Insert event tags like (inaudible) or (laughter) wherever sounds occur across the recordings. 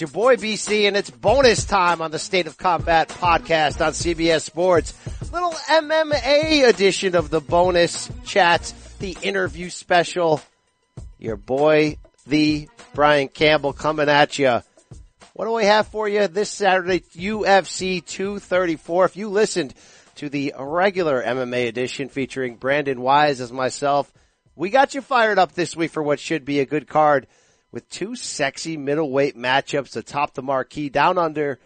It's your boy BC and it's bonus time on the State of Combat podcast on CBS Sports. Little MMA edition of the bonus chat, the interview special. Your boy, the Brian Campbell coming at you. What do we have for you this Saturday? UFC 234. If you listened to the regular MMA edition featuring Brandon Wise as myself, we got you fired up this week for what should be a good card with two sexy middleweight matchups atop the marquee down under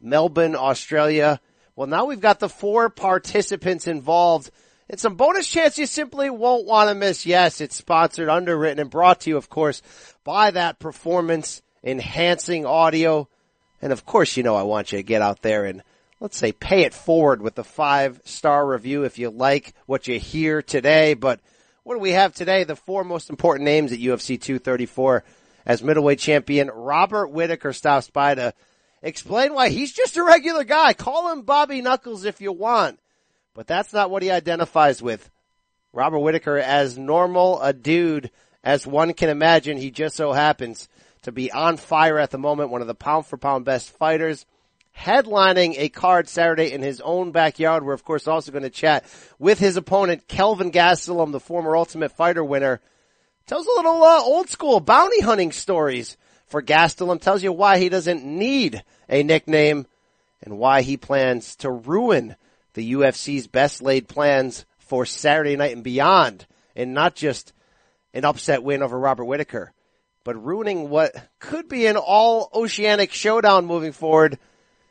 Melbourne, Australia. Well, now we've got the four participants involved and some bonus chance you simply won't want to miss. Yes, it's sponsored, underwritten, and brought to you, of course, by that performance enhancing audio. And of course, you know, I want you to get out there and let's say pay it forward with the five star review if you like what you hear today. But what do we have today? The four most important names at UFC 234 as middleweight champion Robert Whitaker stops by to explain why he's just a regular guy. Call him Bobby Knuckles if you want, but that's not what he identifies with. Robert Whitaker as normal a dude as one can imagine. He just so happens to be on fire at the moment, one of the pound for pound best fighters, headlining a card Saturday in his own backyard. We're of course also going to chat with his opponent, Kelvin Gastelum, the former Ultimate Fighter winner, Tells a little uh, old school bounty hunting stories for Gastelum. Tells you why he doesn't need a nickname and why he plans to ruin the UFC's best laid plans for Saturday night and beyond, and not just an upset win over Robert Whitaker, but ruining what could be an all oceanic showdown moving forward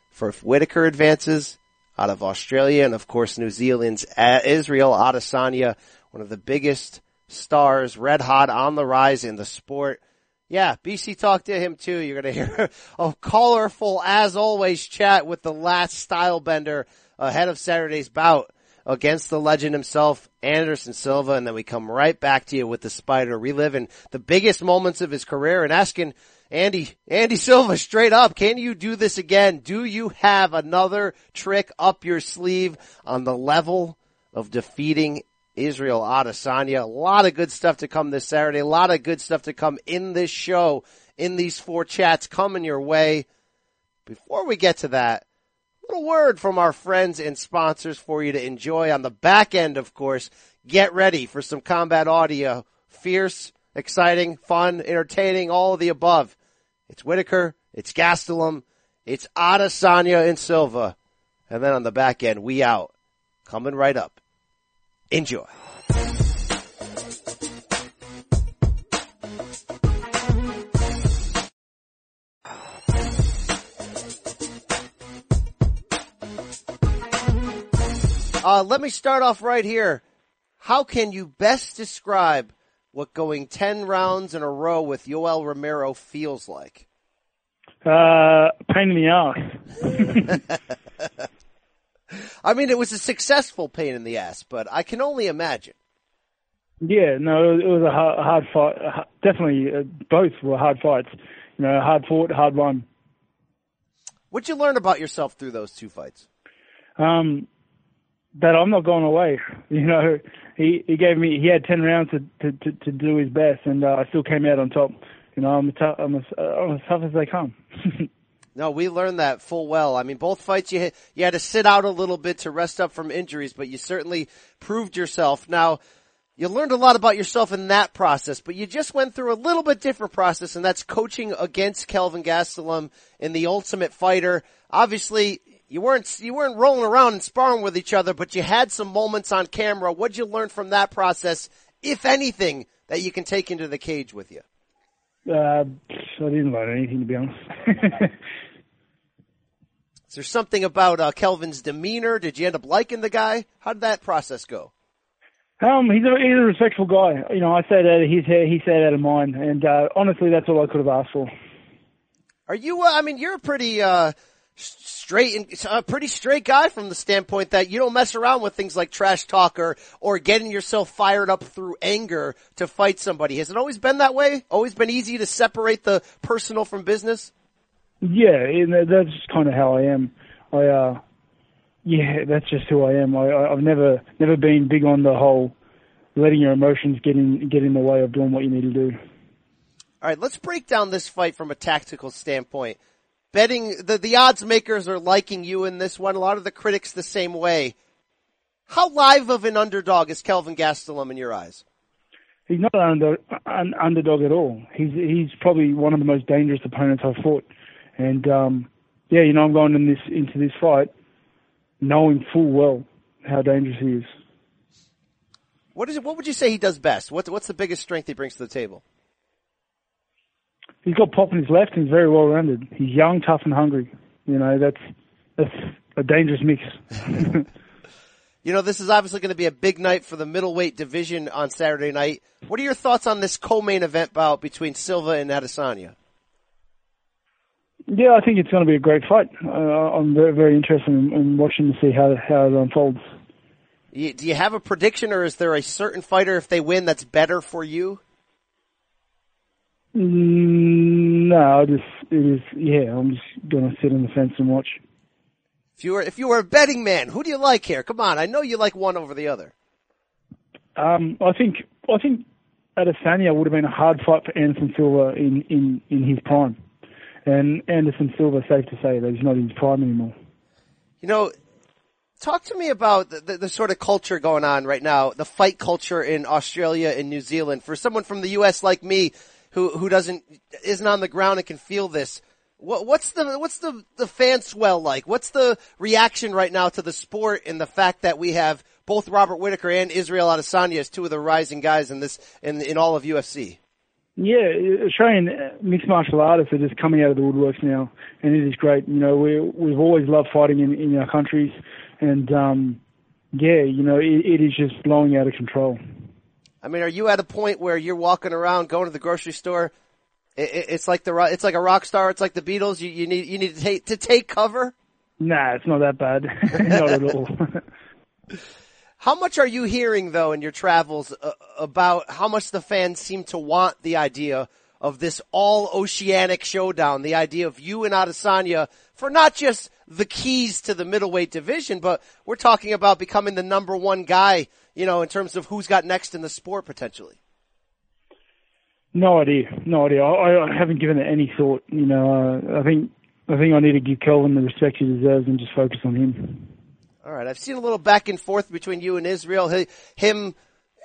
for if Whitaker advances out of Australia and of course New Zealand's uh, Israel Adesanya, one of the biggest stars, red hot on the rise in the sport. Yeah, BC talked to him too. You're going (laughs) to hear a colorful, as always, chat with the Last Stylebender ahead of Saturday's bout against the legend himself, Anderson Silva. And then we come right back to you with the spider, reliving the biggest moments of his career and asking Andy, Andy Silva straight up, can you do this again? Do you have another trick up your sleeve on the level of defeating Israel Adesanya. A lot of good stuff to come this Saturday. A lot of good stuff to come in this show, in these four chats coming your way. Before we get to that, a little word from our friends and sponsors for you to enjoy on the back end, of course. Get ready for some combat audio. Fierce, exciting, fun, entertaining, all of the above. It's Whitaker, it's Gastelum, it's Adesanya and Silva. And then on the back end, we out. Coming right up. Enjoy. Uh, let me start off right here. How can you best describe what going 10 rounds in a row with Yoel Romero feels like? Uh, pain in the ass. (laughs) I mean, it was a successful pain in the ass, but I can only imagine. Yeah, no, it was a hard, hard fight. Definitely, uh, both were hard fights. You know, hard fought, hard won. What'd you learn about yourself through those two fights? Um, that I'm not going away. (laughs) You know, he he gave me he had ten rounds to to to, to do his best, and uh, I still came out on top. You know, I'm tough, I'm as, I'm as tough as they come. (laughs) No, we learned that full well. I mean, both fights you you had to sit out a little bit to rest up from injuries, but you certainly proved yourself. Now, you learned a lot about yourself in that process, but you just went through a little bit different process, and that's coaching against Kelvin Gastelum in the Ultimate Fighter. Obviously, you weren't you weren't rolling around and sparring with each other, but you had some moments on camera. What'd you learn from that process, if anything, that you can take into the cage with you? Uh, I didn't learn anything to be honest. (laughs) Is there something about uh, Kelvin's demeanor? Did you end up liking the guy? How did that process go? Um, he's a he's a respectful guy. You know, I said out of his hair, he said out of mine, and uh, honestly, that's all I could have asked for. Are you? Uh, I mean, you're a pretty uh, straight and a pretty straight guy from the standpoint that you don't mess around with things like trash talk or, or getting yourself fired up through anger to fight somebody. Has it always been that way? Always been easy to separate the personal from business? Yeah, that's kind of how I am. I, uh, yeah, that's just who I am. I, I've never, never been big on the whole letting your emotions get in, get in the way of doing what you need to do. All right, let's break down this fight from a tactical standpoint. Betting the the odds makers are liking you in this one. A lot of the critics the same way. How live of an underdog is Kelvin Gastelum in your eyes? He's not an, under, an underdog at all. He's he's probably one of the most dangerous opponents I've fought, and um, yeah, you know I'm going in this into this fight knowing full well how dangerous he is. What is it? What would you say he does best? What's what's the biggest strength he brings to the table? He's got pop in his left and he's very well rounded. He's young, tough, and hungry. You know that's that's a dangerous mix. (laughs) you know, this is obviously going to be a big night for the middleweight division on Saturday night. What are your thoughts on this co-main event bout between Silva and Adesanya? Yeah, I think it's going to be a great fight. Uh, I'm very, very interested in, in, watching to see how how it unfolds. Do you have a prediction, or is there a certain fighter, if they win, that's better for you? Mm, no, just it is. Yeah, I'm just going to sit on the fence and watch. If you were if you were a betting man, who do you like here? Come on, I know you like one over the other. Um, I think I think Adesanya would have been a hard fight for Anderson Silva in in in his prime. And Anderson Silva, safe to say that he's not in his prime anymore. You know, talk to me about the, the, the, sort of culture going on right now, the fight culture in Australia and New Zealand. For someone from the U.S. like me, who who doesn't isn't on the ground and can feel this, what, what's the what's the the fan swell like? What's the reaction right now to the sport and the fact that we have both Robert Whitaker and Israel Adesanya as two of the rising guys in this in in all of UFC? Yeah, Australian mixed martial artists are just coming out of the woodworks now, and it is great. You know, we we've always loved fighting in, in our countries, and um, yeah, you know, it, it is just blowing out of control. I mean, are you at a point where you're walking around, going to the grocery store? It, it's like the it's like a rock star. It's like the Beatles. You, you need you need to take to take cover. Nah, it's not that bad. (laughs) not at all. (laughs) How much are you hearing though in your travels uh, about how much the fans seem to want the idea of this all oceanic showdown, the idea of you and Adesanya for not just the keys to the middleweight division, but we're talking about becoming the number one guy, you know, in terms of who's got next in the sport potentially. No idea, no idea. I, I haven't given it any thought. You know, uh, I think I think I need to give Kelvin the respect he deserves and just focus on him. All right. I've seen a little back and forth between you and Israel. Him,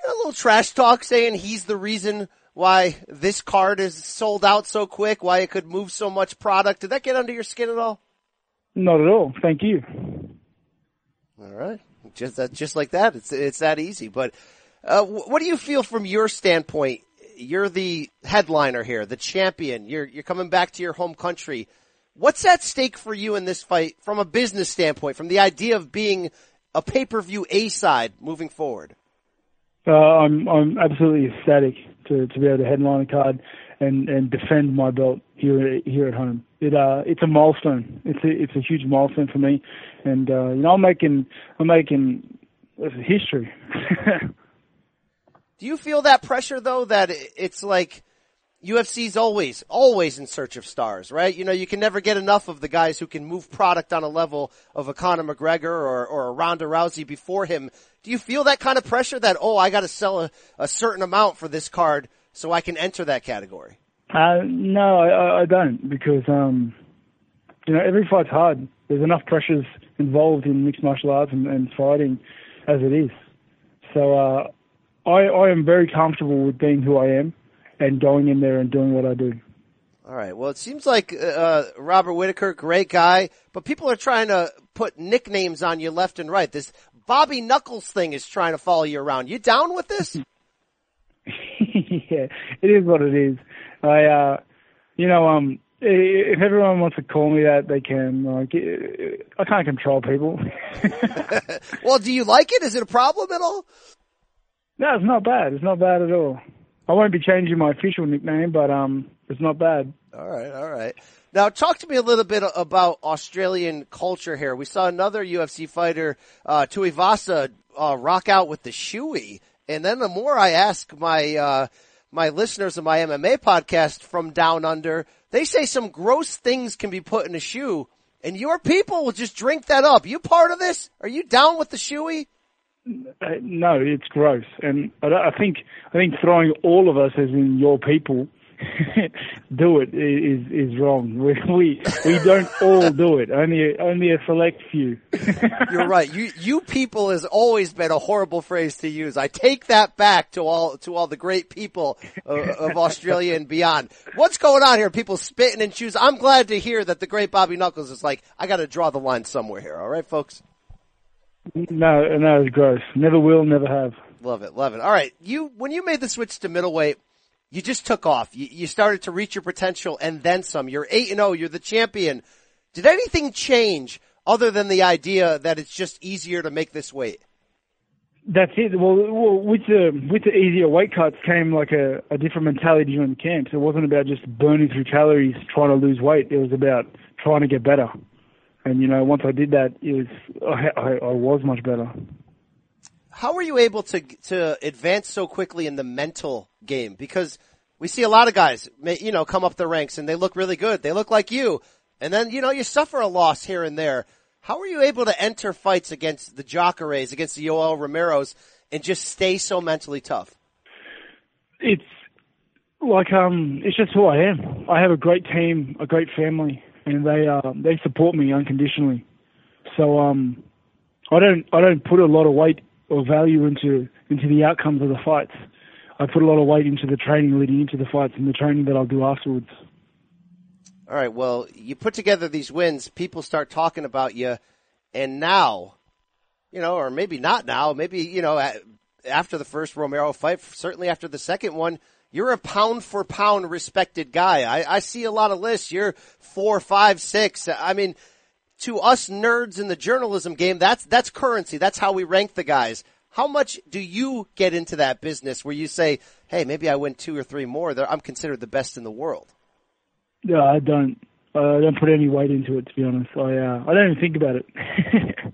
a little trash talk saying he's the reason why this card is sold out so quick, why it could move so much product. Did that get under your skin at all? Not at all. Thank you. All right. Just that, just like that. It's, it's that easy. But, uh, what do you feel from your standpoint? You're the headliner here, the champion. You're, you're coming back to your home country. What's at stake for you in this fight from a business standpoint, from the idea of being a pay-per-view A side moving forward? Uh, I'm I'm absolutely ecstatic to, to be able to headline a card and, and defend my belt here here at home. It uh it's a milestone. It's a it's a huge milestone for me, and uh, you know I'm making I'm making history. (laughs) Do you feel that pressure though? That it's like UFC's always, always in search of stars, right? You know, you can never get enough of the guys who can move product on a level of a Conor McGregor or, or a Ronda Rousey before him. Do you feel that kind of pressure that, oh, I gotta sell a, a certain amount for this card so I can enter that category? Uh, no, I, I don't because, um, you know, every fight's hard. There's enough pressures involved in mixed martial arts and, and fighting as it is. So, uh, I, I am very comfortable with being who I am and going in there and doing what I do. All right. Well, it seems like uh, Robert Whitaker, great guy, but people are trying to put nicknames on you left and right. This Bobby Knuckles thing is trying to follow you around. You down with this? (laughs) yeah, it is what it is. I, uh, you know, um, if everyone wants to call me that, they can. Like, I can't control people. (laughs) well, do you like it? Is it a problem at all? No, it's not bad. It's not bad at all. I won't be changing my official nickname, but um, it's not bad. All right, all right. Now, talk to me a little bit about Australian culture here. We saw another UFC fighter, uh, Tuivasa, uh, rock out with the shoey. And then the more I ask my, uh, my listeners of my MMA podcast from down under, they say some gross things can be put in a shoe and your people will just drink that up. You part of this? Are you down with the shoey? Uh, no, it's gross, and I, I think I think throwing all of us as in your people (laughs) do it is is wrong. We we, we don't all do it. Only only a select few. (laughs) You're right. You you people has always been a horrible phrase to use. I take that back to all to all the great people of, of Australia and beyond. What's going on here? People spitting and choosing. I'm glad to hear that the great Bobby Knuckles is like, I got to draw the line somewhere here. All right, folks. No, no, it's gross. Never will, never have. Love it, love it. All right, you when you made the switch to middleweight, you just took off. You, you started to reach your potential and then some. You're eight and zero. You're the champion. Did anything change other than the idea that it's just easier to make this weight? That's it. Well, with the with the easier weight cuts came like a, a different mentality during the camps. It wasn't about just burning through calories trying to lose weight. It was about trying to get better. And you know, once I did that, it was I, I, I was much better. How were you able to to advance so quickly in the mental game? Because we see a lot of guys, you know, come up the ranks and they look really good. They look like you, and then you know you suffer a loss here and there. How were you able to enter fights against the Jacares, against the Yoel Romero's, and just stay so mentally tough? It's like um, it's just who I am. I have a great team, a great family, and they uh, they support me unconditionally. So um, I don't I don't put a lot of weight or value into into the outcomes of the fights. I put a lot of weight into the training leading into the fights and the training that I'll do afterwards. All right. Well, you put together these wins. People start talking about you, and now, you know, or maybe not now. Maybe you know, after the first Romero fight, certainly after the second one, you're a pound for pound respected guy. I, I see a lot of lists. You're four, five, six. I mean, to us nerds in the journalism game, that's that's currency. That's how we rank the guys. How much do you get into that business where you say, "Hey, maybe I win two or three more. I'm considered the best in the world." Yeah, I don't. Uh, I don't put any weight into it, to be honest. I uh, I don't even think about it. (laughs)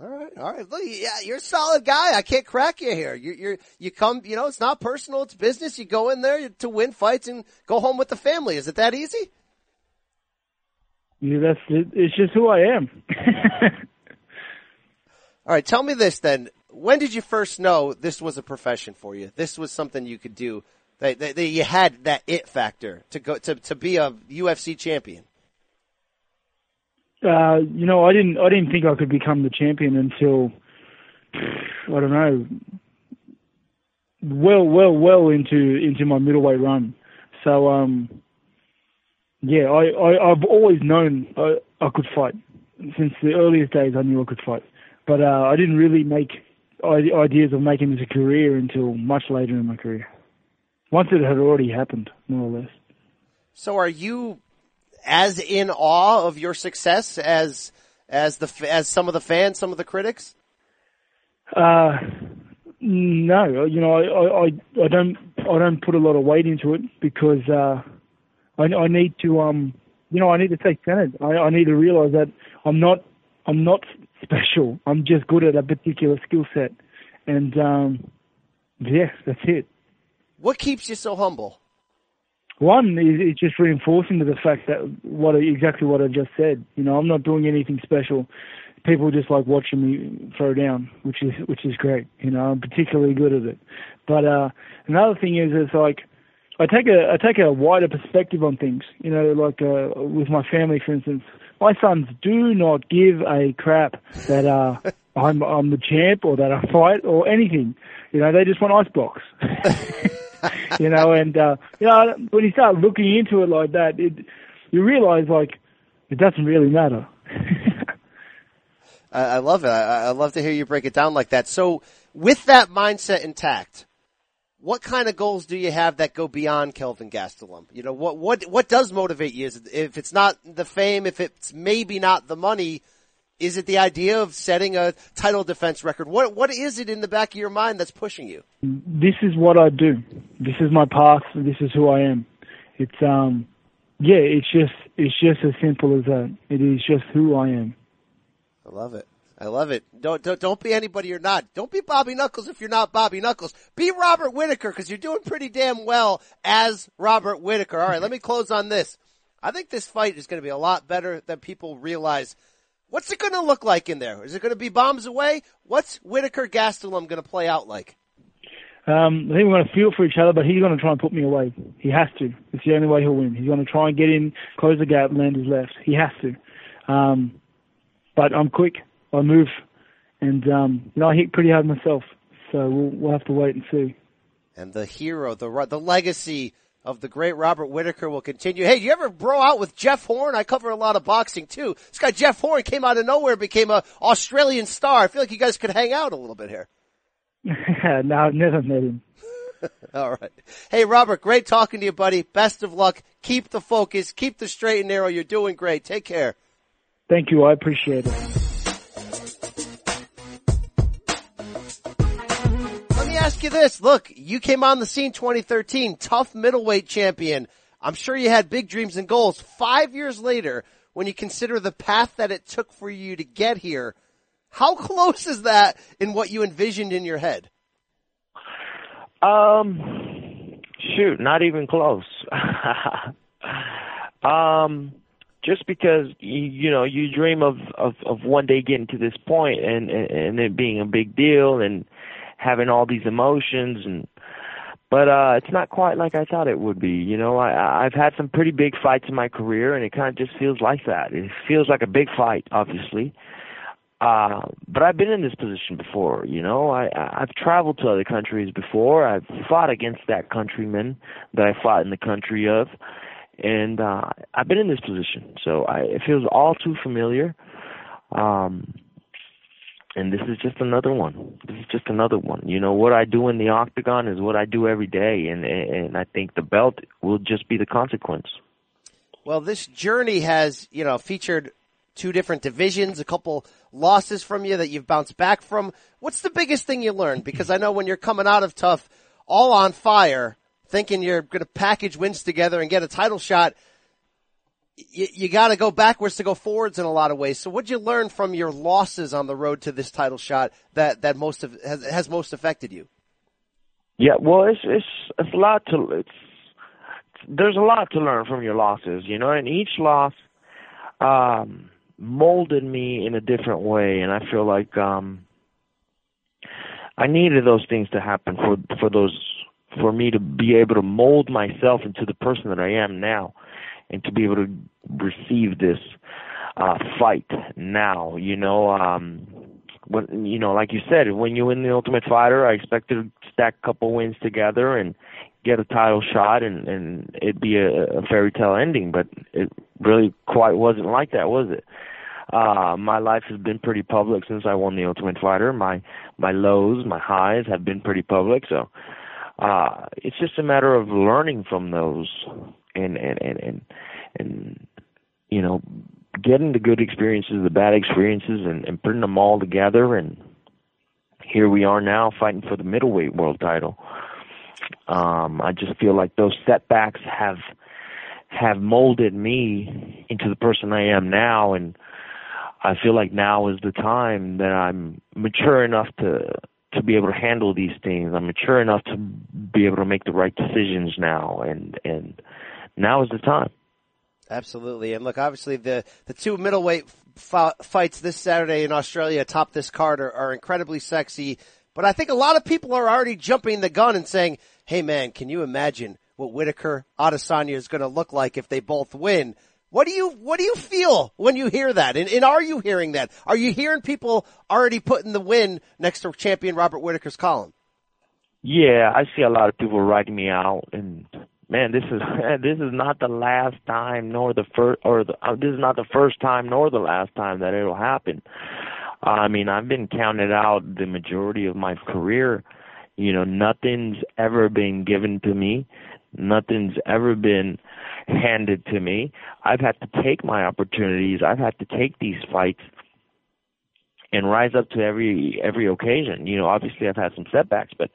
all right, all right. Look, yeah, you're a solid guy. I can't crack you here. You you you come. You know, it's not personal. It's business. You go in there to win fights and go home with the family. Is it that easy? Yeah, that's it. It's just who I am. (laughs) All right, tell me this then. When did you first know this was a profession for you? This was something you could do. That, that, that you had that it factor to go to to be a UFC champion. Uh, you know, I didn't. I didn't think I could become the champion until I don't know. Well, well, well into into my middleweight run. So, um, yeah, I, I I've always known I, I could fight since the earliest days. I knew I could fight, but uh, I didn't really make ideas of making this a career until much later in my career. Once it had already happened, more or less. So, are you as in awe of your success as as the as some of the fans, some of the critics? Uh, no. You know, I, I I don't I don't put a lot of weight into it because. Uh, I, I need to um you know I need to take centered. I, I need to realize that I'm not I'm not special. I'm just good at a particular skill set, and um, yeah, that's it. What keeps you so humble? One is, is just reinforcing to the fact that what exactly what I just said. You know, I'm not doing anything special. People just like watching me throw down, which is which is great. You know, I'm particularly good at it. But uh, another thing is, it's like I take a I take a wider perspective on things. You know, like uh, with my family, for instance, my sons do not give a crap that uh, (laughs) I'm I'm the champ or that I fight or anything. You know, they just want ice blocks. (laughs) you know, and uh, you know when you start looking into it like that, it you realize like it doesn't really matter. (laughs) I I love it. I, I love to hear you break it down like that. So, with that mindset intact, what kind of goals do you have that go beyond Kelvin Gastelum? You know, what, what, what does motivate you? Is it, if it's not the fame, if it's maybe not the money, is it the idea of setting a title defense record? What, what is it in the back of your mind that's pushing you? This is what I do. This is my path. This is who I am. It's, um, yeah, it's just, it's just as simple as that. It is just who I am. I love it. I love it. Don't, don't, don't be anybody you're not. Don't be Bobby Knuckles if you're not Bobby Knuckles. Be Robert Whitaker because you're doing pretty damn well as Robert Whitaker. All right, let me close on this. I think this fight is going to be a lot better than people realize. What's it going to look like in there? Is it going to be bombs away? What's Whitaker Gastelum going to play out like? Um, I think we're going to feel for each other, but he's going to try and put me away. He has to. It's the only way he'll win. He's going to try and get in, close the gap, land his left. He has to. Um, but I'm quick. I move, and um, you know I hit pretty hard myself. So we'll, we'll have to wait and see. And the hero, the the legacy of the great Robert Whitaker will continue. Hey, do you ever bro out with Jeff Horn? I cover a lot of boxing too. This guy Jeff Horn came out of nowhere, became a Australian star. I feel like you guys could hang out a little bit here. (laughs) no, never met him. (laughs) All right. Hey, Robert, great talking to you, buddy. Best of luck. Keep the focus. Keep the straight and narrow. You're doing great. Take care. Thank you. I appreciate it. This. Look, you came on the scene 2013, TUF middleweight champion. I'm sure you had big dreams and goals. Five years later, when you consider the path that it took for you to get here, how (laughs) close is that in what you envisioned in your head? Um, shoot, not even close. (laughs) um, just because you, you know you dream of, of of one day getting to this point and and, and it being a big deal and having all these emotions and but uh it's not quite like I thought it would be. You know, I I've had some pretty big fights in my career and it kind of just feels like that. It feels like a big fight, obviously. Uh but I've been in this position before, you know. I I've traveled to other countries before. I've fought against that countryman that I fought in the country of. And uh I've been in this position. So I it feels all too familiar. Um and this is just another one. This is just another one. You know what I do in the octagon is what I do every day, and and I think the belt will just be the consequence. Well, this journey has you know featured two different divisions, a couple losses from you that you've bounced back from. What's the biggest thing you learned? Because I know when you're coming out of TUF, all on fire, thinking you're going to package wins together and get a title shot you, you got to go backwards to go forwards in a lot of ways. So, what'd you learn from your losses on the road to this title shot that that most of has, has most affected you? Yeah, well, it's it's it's a lot to it's there's a lot to learn from your losses, you know, and each loss um molded me in a different way and I feel like um I needed those things to happen for for those for me to be able to mold myself into the person that I am now and to be able to receive this uh fight now you know um when you know like you said when you win the ultimate fighter i expect to stack a couple wins together and get a title shot and and it'd be a, a fairy tale ending but it really quite wasn't like that was it? Uh my life has been pretty public since i won the ultimate fighter. My my lows my highs have been pretty public so uh it's just a matter of learning from those and and and and, getting the good experiences, the bad experiences, and, and putting them all together. And here we are now fighting for the middleweight world title. Um, I just feel like those setbacks have have molded me into the person I am now, and I feel like now is the time that I'm mature enough to to be able to handle these things. I'm mature enough to be able to make the right decisions now, and and now is the time. Absolutely. And look, obviously the, the two middleweight f- fights this Saturday in Australia top this card are, are incredibly sexy. But I think a lot of people are already jumping the gun and saying, hey man, can you imagine what Whitaker Adesanya is going to look like if they both win? What do you, what do you feel when you hear that? And, and are you hearing that? Are you hearing people already putting the win next to champion Robert Whitaker's column? Yeah, I see a lot of people writing me out and man, this is (laughs) this is not the last time nor the first or the, uh, this is not the first time nor the last time that it'll happen. I mean, I've been counted out the majority of my career. You know, nothing's ever been given to me. Nothing's ever been handed to me. I've had to take my opportunities. I've had to take these fights and rise up to every every occasion. You know, obviously I've had some setbacks, but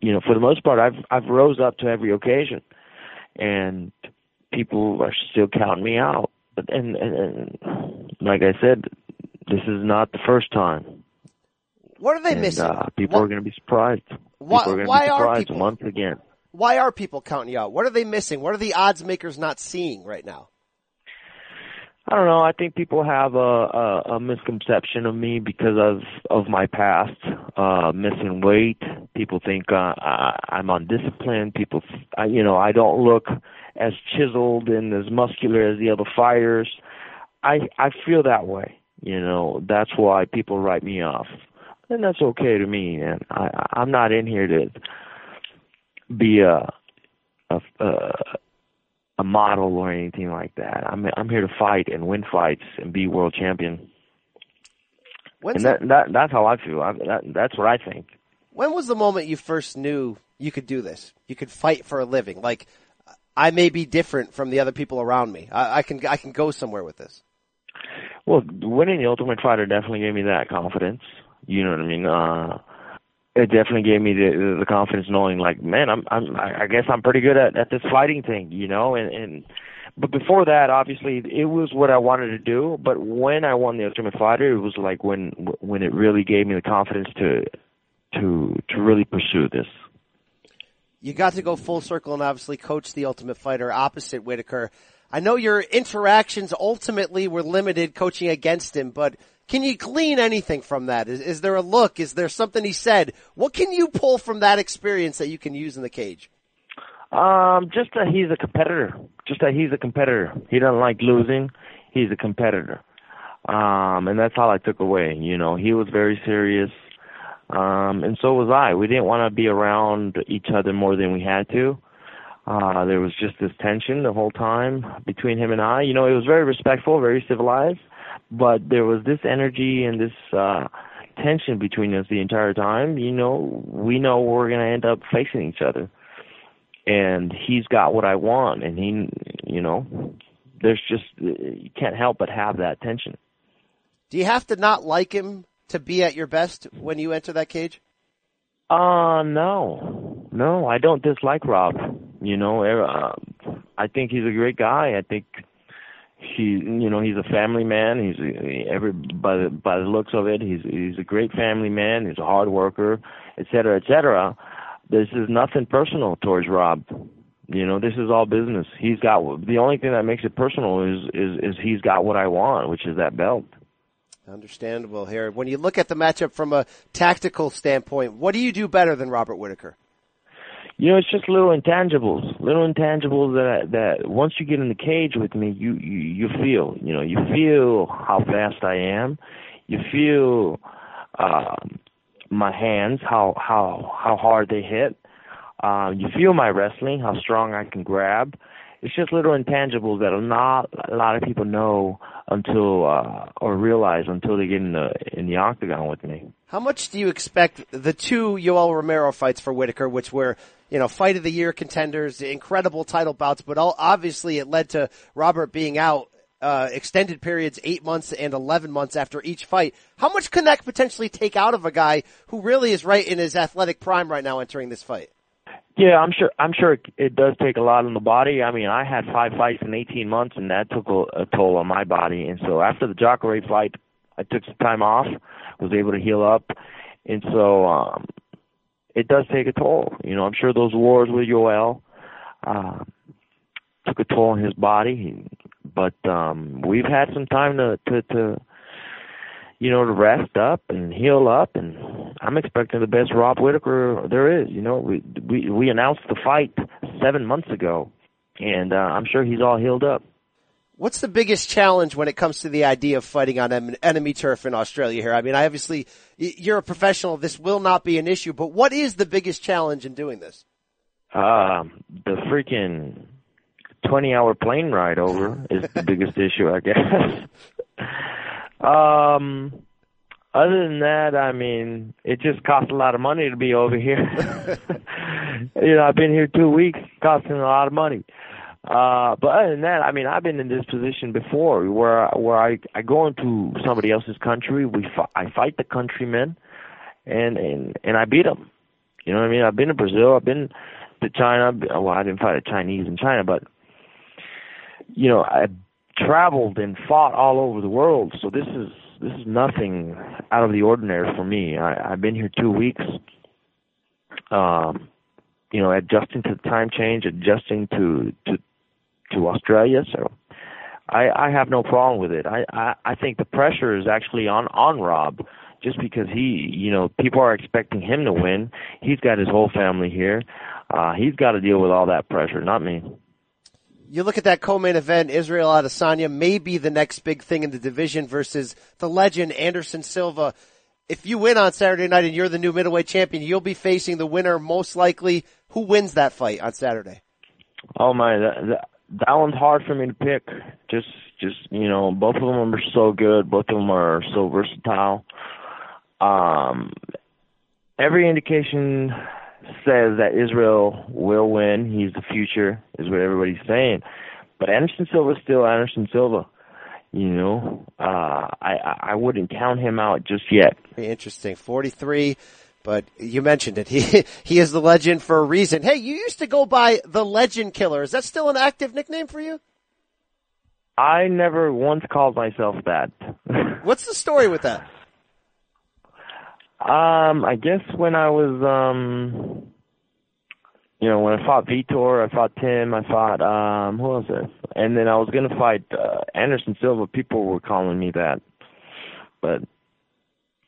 you know, for the most part, I've I've rose up to every occasion, and people are still counting me out. But and, and, and like I said, this is not the first time. What are they and, missing? Uh, people what, are going to be surprised. Why, people are going to be surprised people, once again. Why are people counting you out? What are they missing? What are the odds makers not seeing right now? I don't know. I think people have a, a, a misconception of me because of of my past, uh, missing weight, People think uh, I, I'm undisciplined. People, I, you know, I don't look as chiseled and as muscular as the other fighters. I I feel that way. You know, that's why people write me off, and that's okay to me. And I I'm not in here to be a a a, a model or anything like that. I'm I'm here to fight and win fights and be world champion. When's and that, that that's how I feel. I, that, that's what I think. When was the moment you first knew you could do this? You could fight for a living. Like I may be different from the other people around me. I, I can I can go somewhere with this. Well, winning the Ultimate Fighter definitely gave me that confidence. You know what I mean? Uh, it definitely gave me the the confidence knowing, like, man, I'm I'm I guess I'm pretty good at at this fighting thing, you know, and and but before that, obviously, it was what I wanted to do. But when I won the Ultimate Fighter, it was like when when it really gave me the confidence to to to really pursue this. You got to go full circle and obviously coach the Ultimate Fighter opposite Whitaker. I know your interactions ultimately were limited coaching against him, but can you glean anything from that? Is, is there a look? Is there something he said? What can you pull from that experience that you can use in the cage? Um, just that he's a competitor. Just that he's a competitor. He doesn't like losing. He's a competitor. Um, and that's all I took away. You know, he was very serious. Um, and so was I. We didn't want to be around each other more than we had to. Uh, there was just this tension the whole time between him and I. You know, it was very respectful, very civilized, but there was this energy and this, uh, tension between us the entire time. You know, we know we're going to end up facing each other and he's got what I want, and he, you know, there's just you can't help but have that tension. Do you have to not like him to be at your best when you enter that cage? Uh no, no, I don't dislike Rob. You know, uh, I think he's a great guy. I think he, you know, he's a family man. He's every by the by the looks of it, he's he's a great family man. He's a hard worker, et cetera, et cetera this is nothing personal towards Rob. You know, this is all business. He's got the only thing that makes it personal is is is he's got what I want, which is that belt. Understandable here. When you look at the matchup from a tactical standpoint, what do you do better than Robert Whitaker? You know, it's just little intangibles, little intangibles that that once you get in the cage with me, you you you feel. You know, you feel how fast I am. You feel um, my hands, how how how hard they hit. Um, you feel my wrestling, how strong I can grab. It's just little intangibles that not a lot of people know until uh, or realize until they get in the in the octagon with me. How much do you expect the two Yoel Romero fights for Whitaker, which were you know fight of the year contenders, incredible title bouts, but all, obviously it led to Robert being out uh, extended periods, eight months and 11 months after each fight. How much can that potentially take out of a guy who really is right in his athletic prime right now entering this fight? Yeah, I'm sure. I'm sure it does take a lot on the body. I mean, I had five fights in 18 months, and that took a, a toll on my body. And so after the Jacare fight, I took some time off, was able to heal up, and so um, it does take a toll. You know, I'm sure those wars with Yoel uh, took a toll on his body. But um we've had some time to to to you know to rest up and heal up and I'm expecting the best Rob Whitaker there is you know we we we announced the fight 7 months ago and uh, I'm sure he's all healed up What's the biggest challenge when it comes to the idea of fighting on enemy turf in Australia here? I mean, I obviously you're a professional. This will not be an issue, but what is the biggest challenge in doing this? Um, the freaking 20 hour plane ride over is the biggest (laughs) issue, I guess. (laughs) um, other than that, I mean, it just costs a lot of money to be over here. (laughs) you know, I've been here two weeks, costing a lot of money. Uh, but other than that, I mean, I've been in this position before, where where I I go into somebody else's country, we fi- I fight the countrymen, and and and I beat them. You know what I mean? I've been to Brazil, I've been to China. Well, I didn't fight a Chinese in China, but you know, I traveled and fought all over the world, so this is this is nothing out of the ordinary for me. I, I've been here two weeks. Um, you know, adjusting to the time change, adjusting to to to Australia. So I, I have no problem with it. I, I I think the pressure is actually on on Rob. just because he, you know, people are expecting him to win. He's got his whole family here. Uh, he's got to deal with all that pressure, not me. You look at that co-main event, Israel Adesanya may be the next big thing in the division versus the legend Anderson Silva. If you win on Saturday night and you're the new middleweight champion, you'll be facing the winner most likely. Who wins that fight on Saturday? Oh my, that, that, that one's hard for me to pick. Just, just you know, both of them are so good. Both of them are so versatile. Um, every indication says that Israel will win. He's the future, is what everybody's saying. But Anderson Silva still Anderson Silva. You know, uh, I I wouldn't count him out just yet. Interesting. Forty three. But you mentioned it. (laughs) He he is the legend for a reason. Hey, you used to go by the Legend Killer. Is that still an active nickname for you? I never once called myself that. (laughs) What's the story with that? Um, I guess when I was um you know, when I fought Vitor, I fought Tim, I fought um who was it? And then I was gonna fight uh, Anderson Silva, people were calling me that. But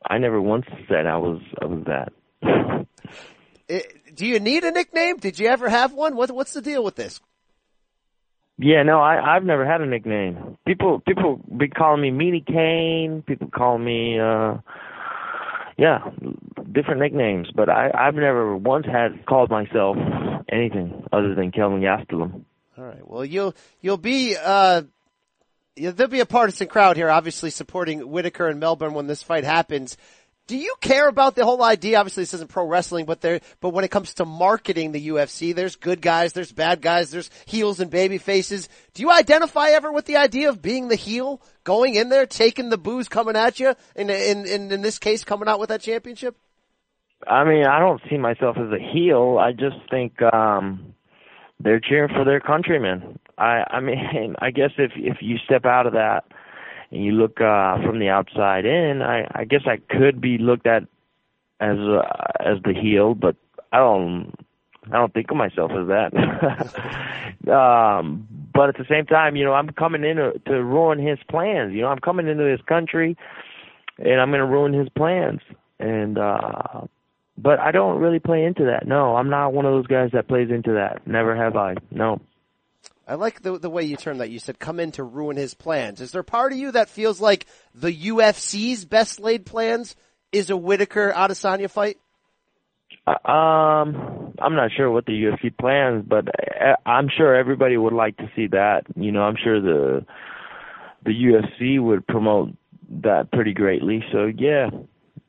I never once said I was I was that. (laughs) It, do you need a nickname? Did you ever have one? What what's the deal with this? Yeah, no, I I've never had a nickname. People people be calling me Meanie Kane, people call me uh yeah, different nicknames, but I I've never once had called myself anything other than Kelvin Gastelum. All right. Well, you'll you'll be uh there'll be a partisan crowd here, obviously supporting Whitaker and Melbourne when this fight happens. Do you care about the whole idea? Obviously, this isn't pro wrestling, but there, but when it comes to marketing the UFC, there's good guys, there's bad guys, there's heels and baby faces. Do you identify ever with the idea of being the heel, going in there, taking the boos coming at you, in, in, in, in this case, coming out with that championship? I mean, I don't see myself as a heel. I just think, um, they're cheering for their countrymen. I, I mean, (laughs) I guess if, if you step out of that, and you look uh, from the outside in, I, I guess I could be looked at as uh, as the heel, but I don't I don't think of myself as that. (laughs) um, but at the same time, you know, I'm coming in to, to ruin his plans. You know, I'm coming into this country, and I'm going to ruin his plans. And uh, but I don't really play into that. No, I'm not one of those guys that plays into that. Never have I. No. I like the the way you termed that. You said come in to ruin his plans. Is there part of you that feels like the UFC's best laid plans is a Whitaker Adesanya fight? Uh, um, I'm not sure what the UFC plans, but uh, I'm sure everybody would like to see that. You know, I'm sure the the UFC would promote that pretty greatly. So yeah,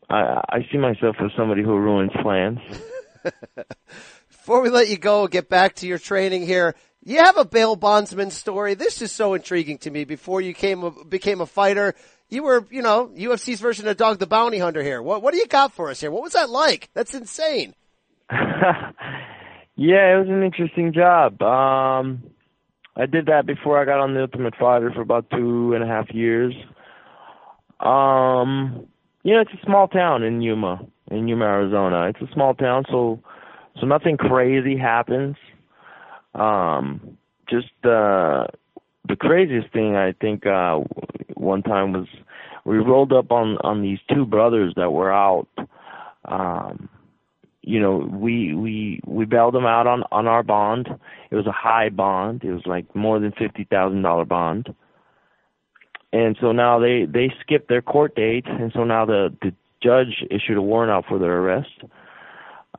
I I see myself as somebody who ruins plans. (laughs) Before we let you go, get back to your training here. You have a bail bondsman story. This is so intriguing to me. Before you came became a fighter, you were, you know, UFC's version of Dog the Bounty Hunter here. What what do you got for us here? What was that like? That's insane. (laughs) yeah, it was an interesting job. Um, I did that before I got on the Ultimate Fighter for about two and a half years. Um, you know, it's a small town in Yuma, in Yuma, Arizona. It's a small town, so so nothing crazy happens. Um, just uh, the craziest thing I think uh, one time was we rolled up on on these two brothers that were out. Um, you know, we we we bailed them out on on our bond. It was a high bond. It was like more than fifty thousand dollar bond. And so now they they skipped their court date, and so now the the judge issued a warrant out for their arrest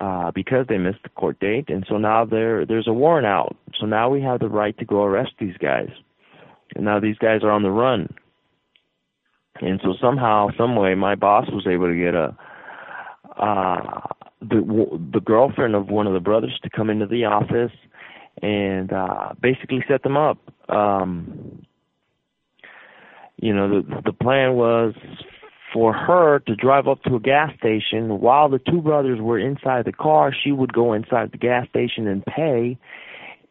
uh, because they missed the court date, and so now there there's a warrant out. So now we have the right to go arrest these guys, and now these guys are on the run. And so somehow, some way, my boss was able to get a uh, the the girlfriend of one of the brothers to come into the office and uh, basically set them up. Um, you know, the the plan was for her to drive up to a gas station. While the two brothers were inside the car she would go inside the gas station and pay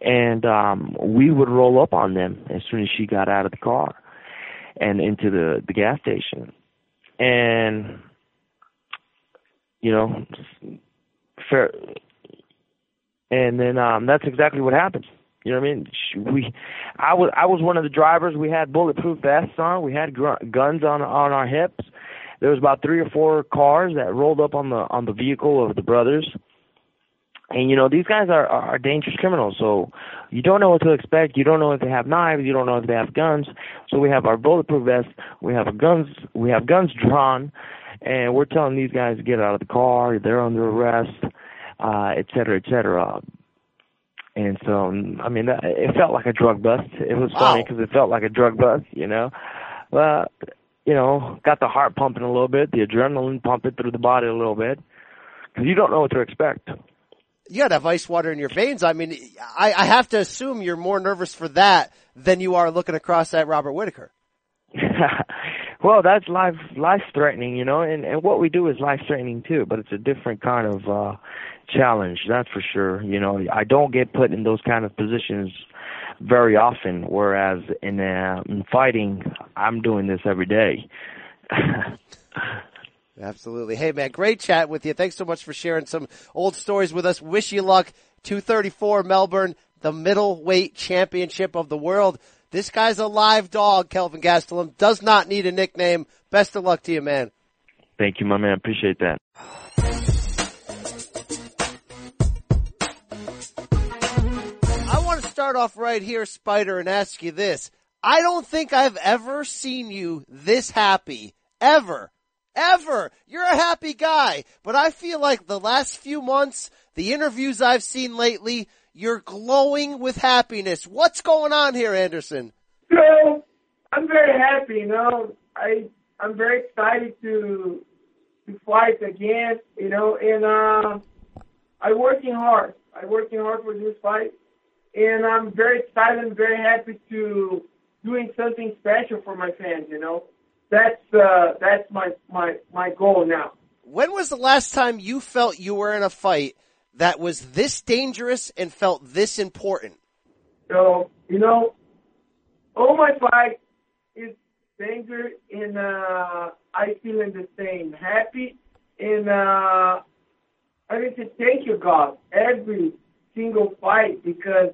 and um we would roll up on them as soon as she got out of the car and into the the gas station. And you know fair and then um that's exactly what happened you know what I mean? We, I was I was one of the drivers. We had bulletproof vests on. We had gr- guns on on our hips there was about three or four cars that rolled up on the on the vehicle of the brothers. And you know these guys are are dangerous criminals, so you don't know what to expect. You don't know if they have knives. You don't know if they have guns. So we have our bulletproof vests. We have guns. We have guns drawn, and we're telling these guys to get out of the car. They're under arrest, uh, et cetera, et cetera. And so, I mean, it felt like a drug bust. It was funny because it felt like a drug bust, you know. Well, you know, got the heart pumping a little bit, the adrenaline pumping through the body a little bit, because you don't know what to expect. You got to have ice water in your veins. I mean, I, I have to assume you're more nervous for that than you are looking across at Robert Whitaker. (laughs) well, that's life life threatening, you know, and and what we do is life threatening too, but it's a different kind of uh challenge, that's for sure. You know, I don't get put in those kind of positions very often, whereas in, uh, in fighting, I'm doing this every day. (laughs) Absolutely. Hey man, great chat with you. Thanks so much for sharing some old stories with us. Wish you luck. 234 Melbourne, the middleweight championship of the world. This guy's a live dog, Kelvin Gastelum. Does not need a nickname. Best of luck to you, man. Thank you, my man. Appreciate that. (sighs) start off right here, Spider, and ask you this. I don't think I've ever seen you this happy. Ever. Ever. You're a happy guy. But I feel like the last few months, the interviews I've seen lately, you're glowing with happiness. What's going on here, Anderson? So, I'm very happy, you know. I, I'm very excited to, to fight again, you know, and, uh, I'm working hard. I'm working hard for this fight and I'm very excited and very happy to doing something special for my fans. You know, that's uh, that's my my my goal now. When was the last time you felt you were in a fight that was this dangerous and felt this important? So you know, all my fight is danger, and uh, I feeling the same, happy, and uh, I need to thank you, God, every single fight because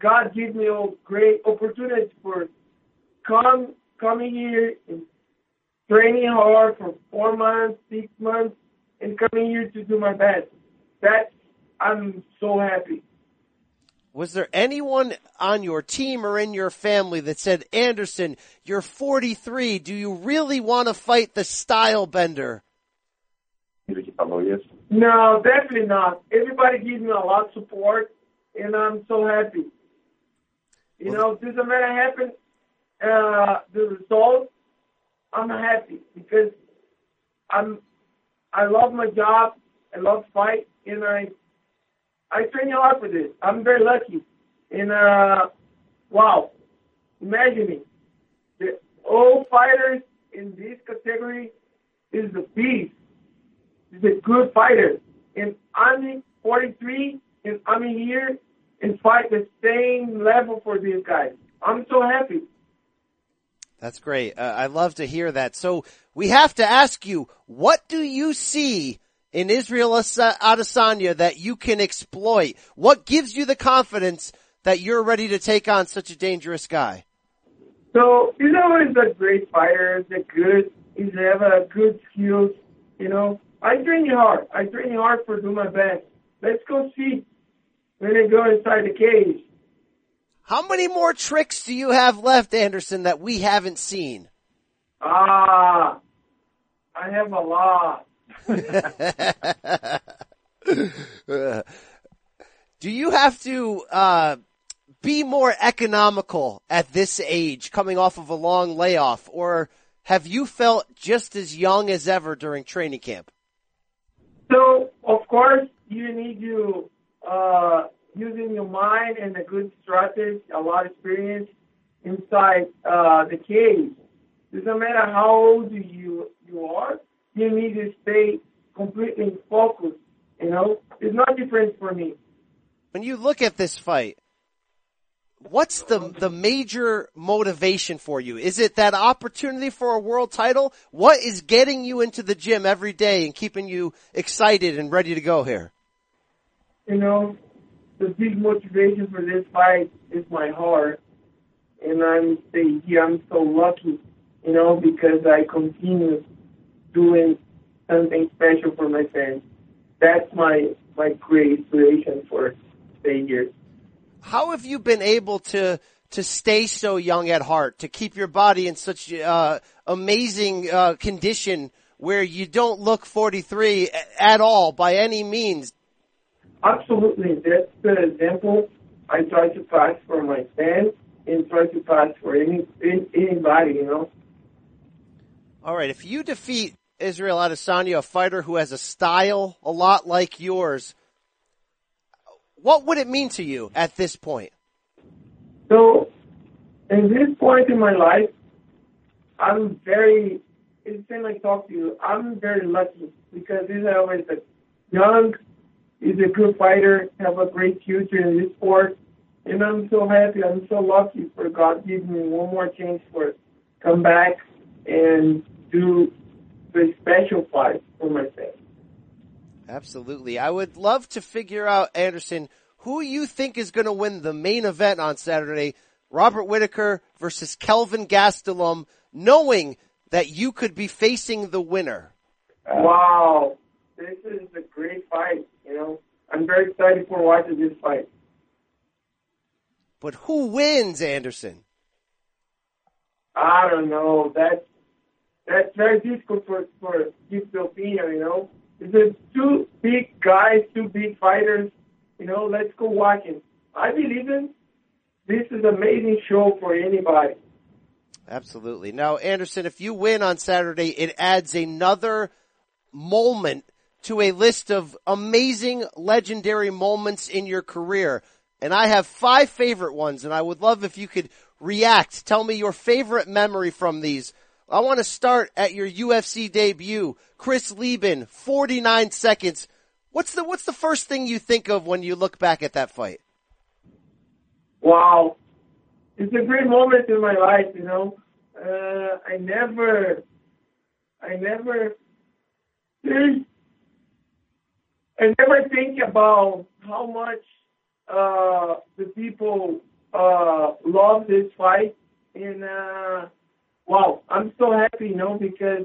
God gives me a great opportunity for come coming here and training hard for four months, six months, and coming here to do my best. That's I'm so happy. Was there anyone on your team or in your family that said, Anderson, you're 43. Do you really want to fight the Stylebender? No, definitely not. Everybody gives me a lot of support, and I'm so happy. You know, doesn't matter happen, uh, the result, I'm happy because I'm, I love my job, I love fight, and I, I train a lot for this. I'm very lucky. And, uh, wow, imagine the all fighters in this category is the beast. Is a good fighter. And I'm 43, and I'm here and fight the same level for these guys. I'm so happy. That's great. Uh, I love to hear that. So we have to ask you, what do you see in Israel Adesanya that you can exploit? What gives you the confidence that you're ready to take on such a dangerous guy? So Israel is a great fighter. He's a good. He's have a good skills. You know, I train hard. I train hard for do my best. Let's go see when they go inside the cage. How many more tricks do you have left, Anderson, that we haven't seen? Ah, I have a lot. (laughs) do you have to uh, be more economical at this age, coming off of a long layoff, or have you felt just as young as ever during training camp? So, of course, you need to uh, using your mind and a good strategy, a lot of experience inside uh, the cage. Doesn't matter how old you you are, you need to stay completely focused. You know, it's not different for me. When you look at this fight, what's the the major motivation for you? Is it that opportunity for a world title? What is getting you into the gym every day and keeping you excited and ready to go here? You know, the big motivation for this fight is my heart. And I'm saying here, I'm so lucky, you know, because I continue doing something special for my fans. That's my my great inspiration for staying here. How have you been able to to stay so young at heart, to keep your body in such uh, amazing uh, condition where you don't look 43 at all by any means? Absolutely, that's the example I try to pass for my fans and try to pass for any anybody, you know. All right, if you defeat Israel Adesanya, a fighter who has a style a lot like yours, what would it mean to you at this point? So, at this point in my life, I'm very, it's been like talk to you, I'm very lucky because Israel is a young, is a good fighter, have a great future in this sport. And I'm so happy, I'm so lucky for God giving me one more chance for come back and do the special fight for myself. Absolutely. I would love to figure out, Anderson, who you think is going to win the main event on Saturday. Robert Whitaker versus Kelvin Gastelum, knowing that you could be facing the winner. Wow. This is a great fight, you know. I'm very excited for watching this fight. But who wins, Anderson? I don't know. That's that's very difficult for for the opinion, you know. It's two big guys, two big fighters. You know, let's go watching. I believe in this is an amazing show for anybody. Absolutely. Now, Anderson, if you win on Saturday, it adds another moment to a list of amazing, legendary moments in your career. And I have five favorite ones, and I would love if you could react. Tell me your favorite memory from these I want to start at your UFC debut. Chris Leben, 49 seconds. What's the, what's the first thing you think of when you look back at that fight? Wow. It's a great moment in my life, you know. Uh, I never, I never, I never think about how much uh, the people uh, love this fight, and uh, wow, I'm so happy, you know, because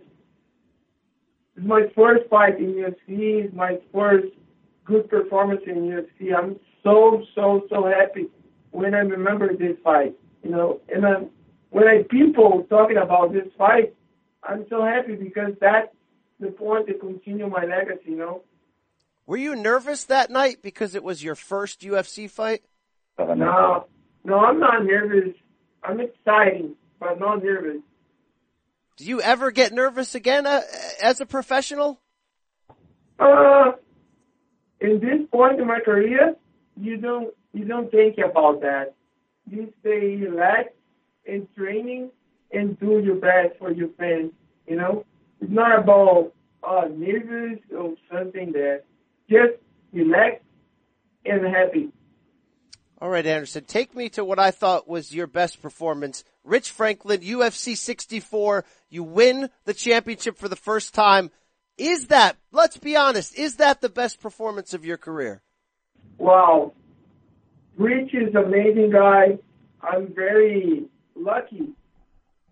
it's my first fight in UFC, it's my first good performance in UFC. I'm so, so, so happy when I remember this fight, you know, and then when I people talking about this fight, I'm so happy because that's the point to continue my legacy, you know. Were you nervous that night because it was your first UFC fight? No, no, I'm not nervous. I'm excited, but not nervous. Do you ever get nervous again uh, as a professional? Uh, in this point in my career, you don't you don't think about that. You stay relaxed in training and do your best for your fans. You know, it's not about uh, nervous or something there. Just relax and happy. All right, Anderson, take me to what I thought was your best performance. Rich Franklin, UFC 64, you win the championship for the first time. Is that, let's be honest, is that the best performance of your career? Wow. Rich is an amazing guy. I'm very lucky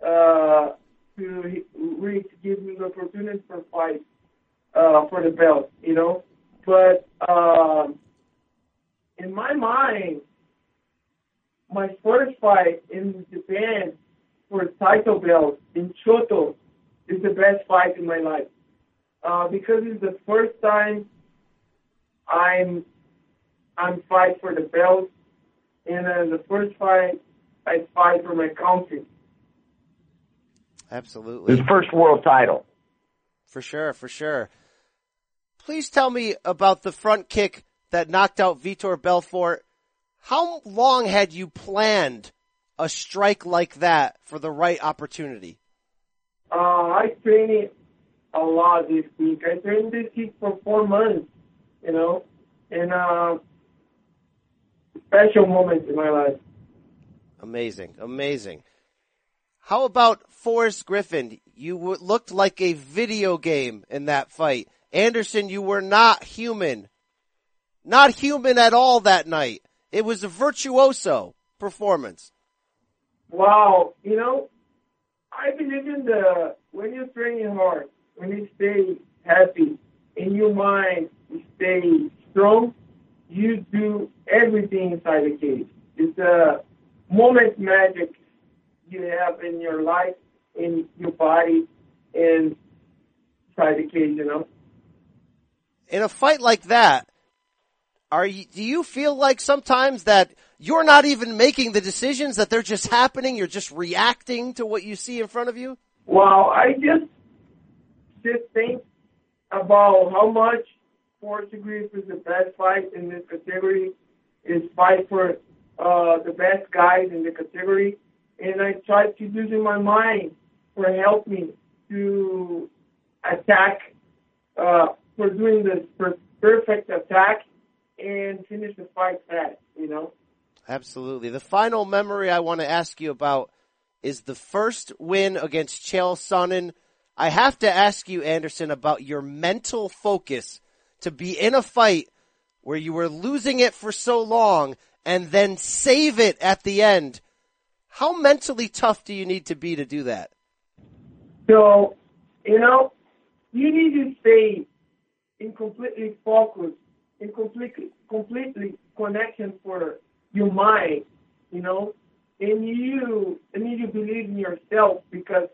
uh, to Rich give me the opportunity for fight uh, for the belt, you know. But um, in my mind, my first fight in Japan for title belt in Shooto is the best fight in my life. Uh, because it's the first time I'm I'm fight for the belt, and uh, the first fight I fight for my country. Absolutely, his first world title. For sure, for sure. Please tell me about the front kick that knocked out Vitor Belfort how long had you planned a strike like that for the right opportunity? Uh, I trained a lot this week. I trained this week for four months, you know, and uh, special moments in my life. Amazing, amazing. How about Forrest Griffin? You looked like a video game in that fight. Anderson, you were not human. Not human at all that night. It was a virtuoso performance. Wow, you know, I believe in the when you train hard, when you stay happy, in your mind, you stay strong, you do everything inside the cage. It's a moment magic you have in your life, in your body, and inside the cage, you know. In a fight like that, are you, do you feel like sometimes that you're not even making the decisions that they're just happening? You're just reacting to what you see in front of you? Well, I just just think about how much agrees is the best fight in this category. Is fight for uh, the best guys in the category, and I try to use in my mind for help me to attack uh, for doing this perfect attack and finish the fight fast. You know. Absolutely. The final memory I want to ask you about is the first win against Chael Sonnen. I have to ask you, Anderson, about your mental focus to be in a fight where you were losing it for so long and then save it at the end. How mentally tough do you need to be to do that? So, you know, you need to stay in completely focused, in completely, completely connection for your mind, you know, and you need to believe in yourself because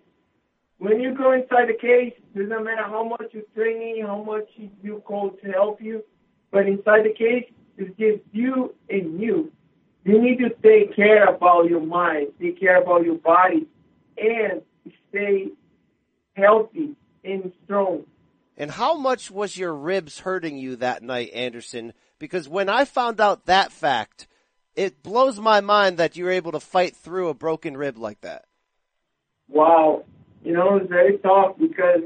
when you go inside the cage, doesn't matter how much you training, how much you call to help you, but inside the cage, it's just you and you. You need to take care about your mind, take care about your body, and stay healthy and strong. And how much was your ribs hurting you that night, Anderson? Because when I found out that fact, it blows my mind that you're able to fight through a broken rib like that. Wow, you know it's very tough because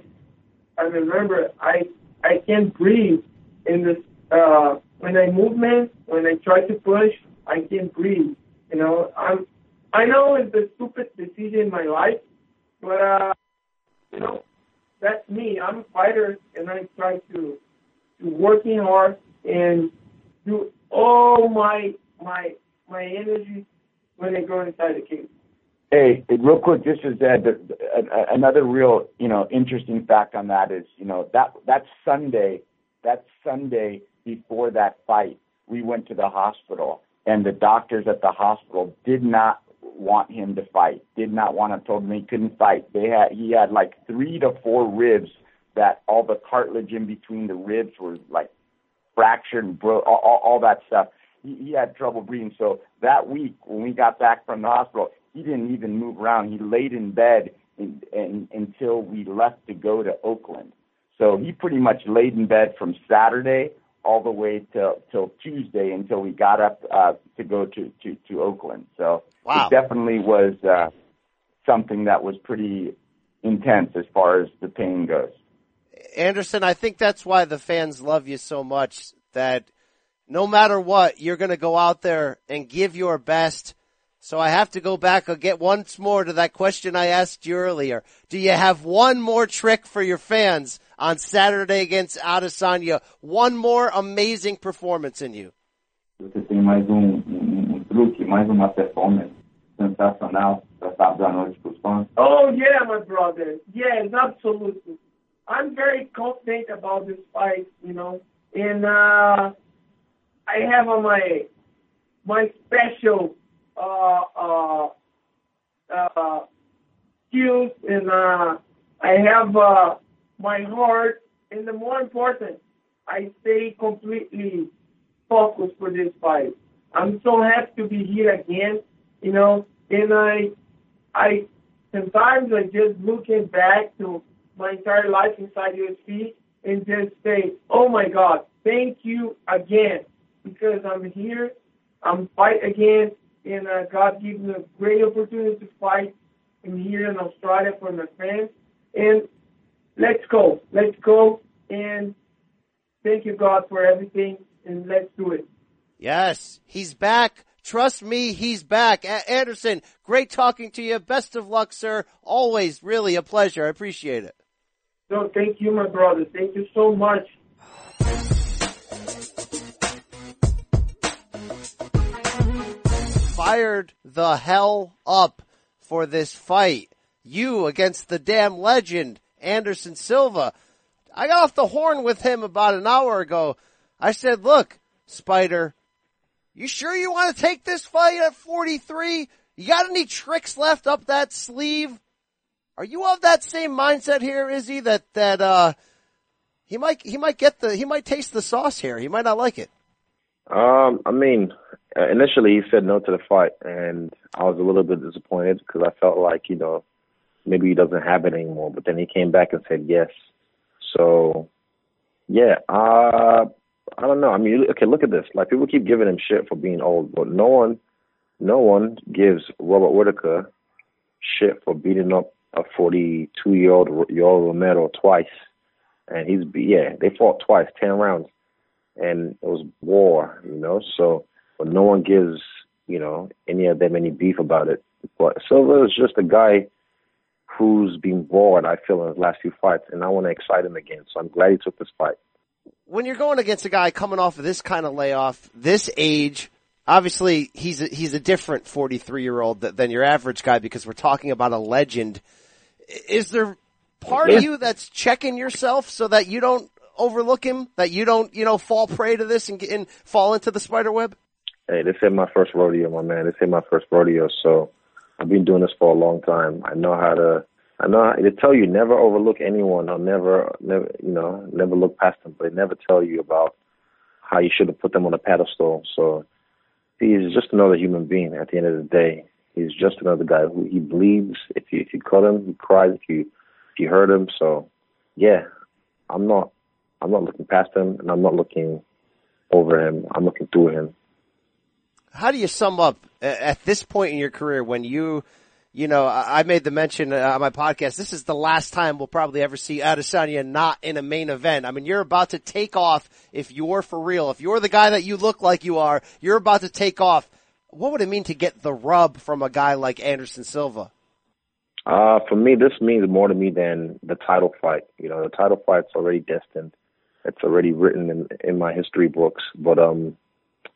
I remember I I can't breathe in this uh, when I movement when I try to push I can't breathe. You know I'm I know it's a stupid decision in my life, but uh, you know that's me. I'm a fighter and I try to to working hard and do all my my my energy when I go inside the cage. Hey, real quick, just as Ed, another real, you know, interesting fact on that is, you know, that that Sunday, that Sunday before that fight, we went to the hospital, and the doctors at the hospital did not want him to fight, did not want him, told him he couldn't fight. They had he had like three to four ribs that all the cartilage in between the ribs were like fractured and broke, all, all, all that stuff he, he had trouble breathing. So that week when we got back from the hospital, he didn't even move around. He laid in bed in, in, until we left to go to Oakland. So he pretty much laid in bed from Saturday all the way till till Tuesday until we got up uh, to go to, to to Oakland. So wow. it definitely was uh, something that was pretty intense as far as the pain goes. Anderson, I think that's why the fans love you so much. That no matter what, you're going to go out there and give your best. So I have to go back and get once more to that question I asked you earlier. Do you have one more trick for your fans on Saturday against Adesanya? One more amazing performance in you? Você tem mais um, um, um truque, mais uma performance sensacional para sábado à noite para os fãs? Oh yeah, my brother. Yes, absolutely. I'm very confident about this fight, you know. And uh, I have on my my special uh, uh, uh, skills, and uh, I have uh, my heart, and the more important, I stay completely focused for this fight. I'm so happy to be here again, you know, and I, I sometimes I just looking back to my entire life inside UFC and just say, oh my God, thank you again because I'm here. I'm fight again, and uh, God gave me a great opportunity to fight. I'm here in Australia for my fans, and let's go, let's go, and thank you God for everything, and let's do it. Yes, he's back. Trust me, he's back. Anderson, great talking to you. Best of luck, sir. Always really a pleasure. I appreciate it. So thank you, my brother. Thank you so much. fired the hell up for this fight. You against the damn legend, Anderson Silva. I got off the horn with him about an hour ago. I said, look, Spider, you sure you want to take this fight at 43? You got any tricks left up that sleeve? Are you of that same mindset here, Izzy, that, that, uh, he might, he might get the, he might taste the sauce here. He might not like it. Um, I mean, initially he said no to the fight and I was a little bit disappointed because I felt like, you know, maybe he doesn't have it anymore, but then he came back and said yes. So, yeah, uh, I don't know. I mean, okay, look at this. Like people keep giving him shit for being old, but no one, no one gives Robert Whitaker shit for beating up a 42 year old Yoel Romero twice, and he's yeah, they fought twice, ten rounds, and it was war, you know. So, but no one gives you know any of them any beef about it. But Silva is just a guy who's been bored. I feel in his last few fights, and I want to excite him again. So I'm glad he took this fight when you're going against a guy coming off of this kind of layoff, this age, obviously he's a, he's a different 43 year old than your average guy because we're talking about a legend. Is there part yeah. of you that's checking yourself so that you don't overlook him, that you don't, you know, fall prey to this and, get, and fall into the spider web? Hey, this ain't my first rodeo, my man. This ain't my first rodeo, so I've been doing this for a long time. I know how to I know how, they tell you never overlook anyone or never, never, you know, never look past them, but they never tell you about how you should have put them on a pedestal. So he's just another human being. At the end of the day, he's just another guy who he bleeds. If you if you cut him, he cries. If you if you hurt him, so yeah, I'm not I'm not looking past him, and I'm not looking over him. I'm looking through him. How do you sum up at this point in your career when you you know, I made the mention uh, on my podcast. This is the last time we'll probably ever see Adesanya not in a main event. I mean, you're about to take off. If you're for real, if you're the guy that you look like you are, you're about to take off. What would it mean to get the rub from a guy like Anderson Silva? Uh, for me, this means more to me than the title fight. You know, the title fight's already destined. It's already written in in my history books. But um,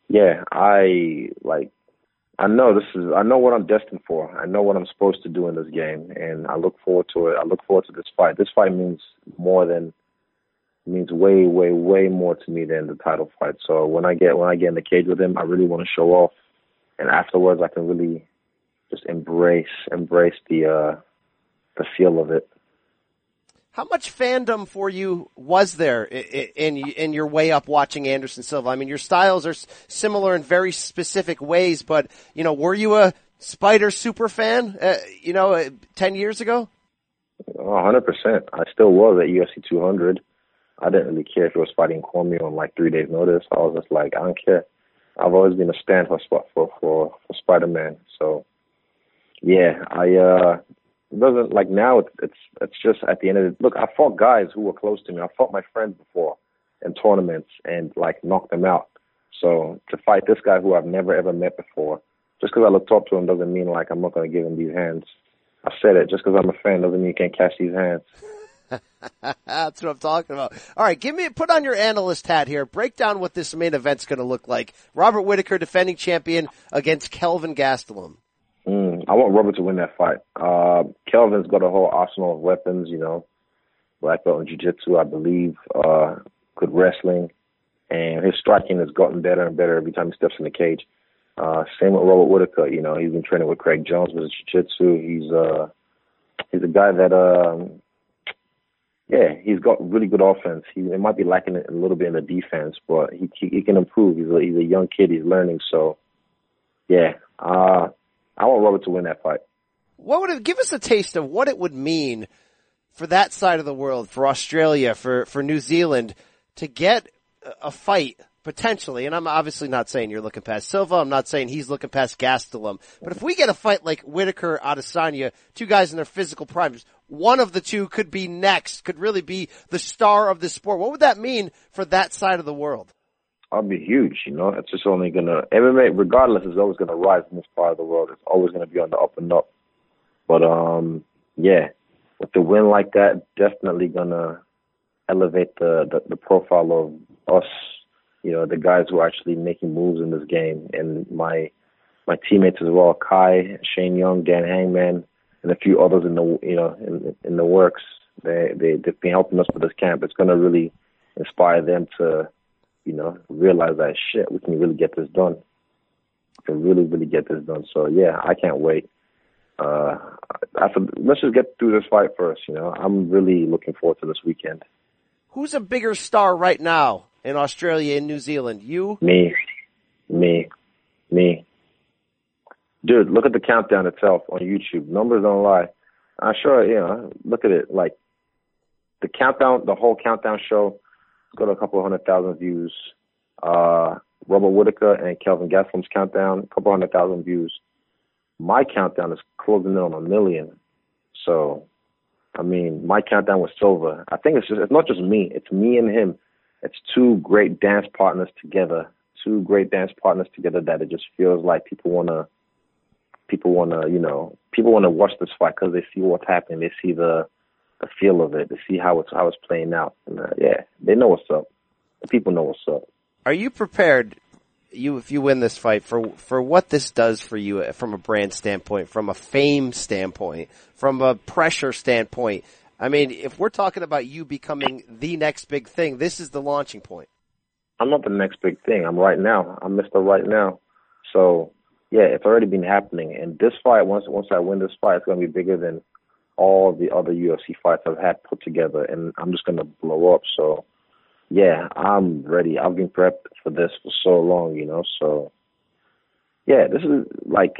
yeah, I like I know this is I know what I'm destined for. I know what I'm supposed to do in this game and I look forward to it. I look forward to this fight. This fight means more than means way, way, way more to me than the title fight. So when I get when I get in the cage with him, I really want to show off and afterwards I can really just embrace embrace the uh the feel of it. How much fandom for you was there in, in, your way up watching Anderson Silva? I mean, your styles are similar in very specific ways, but you know, were you a Spider super fan? Uh, you know, uh, ten years ago. hundred percent. I still was at UFC 200. I didn't really care if it was fighting Cormier on like three days' notice. I was just like, I don't care. I've always been a stand for for for, for Spider Man. So, yeah, I uh it doesn't like now. It's it's it's just at the end of it. Look, I fought guys who were close to me. I fought my friends before in tournaments and like knocked them out. So to fight this guy who I've never ever met before, just because I looked up to him doesn't mean like I'm not going to give him these hands. I said it. Just because I'm a fan doesn't mean you can't catch these hands. (laughs) That's what I'm talking about. All right, give me put on your analyst hat here. Break down what this main event's going to look like. Robert Whitaker, defending champion, against Kelvin Gastelum. I want Robert to win that fight. Uh, Kelvin's got a whole arsenal of weapons, you know, black belt in jiu-jitsu, I believe, uh, good wrestling, and his striking has gotten better and better every time he steps in the cage. Uh, same with Robert Whitaker, you know, he's been training with Craig Jones with jiu-jitsu. He's, uh, he's a guy that, um, yeah, he's got really good offense. He it might be lacking a little bit in the defense, but he he, he can improve. He's a, he's a young kid. He's learning. So, yeah, uh, I want Robert to win that fight. What would it give us a taste of what it would mean for that side of the world, for Australia, for for New Zealand, to get a fight potentially? And I'm obviously not saying you're looking past Silva. I'm not saying he's looking past Gastelum. But if we get a fight like Whitaker, Adesanya, two guys in their physical primes, one of the two could be next, could really be the star of the sport. What would that mean for that side of the world? I'll be huge. You know, it's just only gonna MMA, regardless, is always gonna rise in this part of the world. It's always gonna be on the up and up. But um, yeah, with the win like that, definitely gonna elevate the, the the profile of us. You know, the guys who are actually making moves in this game, and my my teammates as well, Kai, Shane Young, Dan Hangman, and a few others in the you know in in the works. They they they've been helping us with this camp. It's gonna really inspire them to, you know, realize that shit, we can really get this done. We can really, really get this done. So yeah, I can't wait. Uh, after, let's just get through this fight first. You know, I'm really looking forward to this weekend. Who's a bigger star right now in Australia and New Zealand? You? Me, me, me. Dude, look at the countdown itself on YouTube. Numbers don't lie. I'm sure, you know, look at it. Like the countdown, the whole countdown show got a couple hundred thousand views. Uh, Robert Whitaker and Kelvin Gastelum's countdown, a couple hundred thousand views. My countdown is closing in on a million. So, I mean, my countdown was Silva. I think it's just, it's not just me. It's me and him. It's two great dance partners together. Two great dance partners together that it just feels like people want to, people want to, you know, people want to watch this fight because they see what's happening. They see the, the feel of it, to see how it's how it's playing out. And uh, yeah, they know what's up. The people know what's up. Are you prepared? You, if you win this fight, for for what this does for you from a brand standpoint, from a fame standpoint, from a pressure standpoint. I mean, if we're talking about you becoming the next big thing, this is the launching point. I'm not the next big thing. I'm right now. I'm Mr. Right Now. So yeah, it's already been happening. And this fight, once once I win this fight, it's going to be bigger than all the other UFC fights I've had put together, and I'm just gonna blow up. So, yeah, I'm ready. I've been prepped for this for so long, you know. So, yeah, this is like,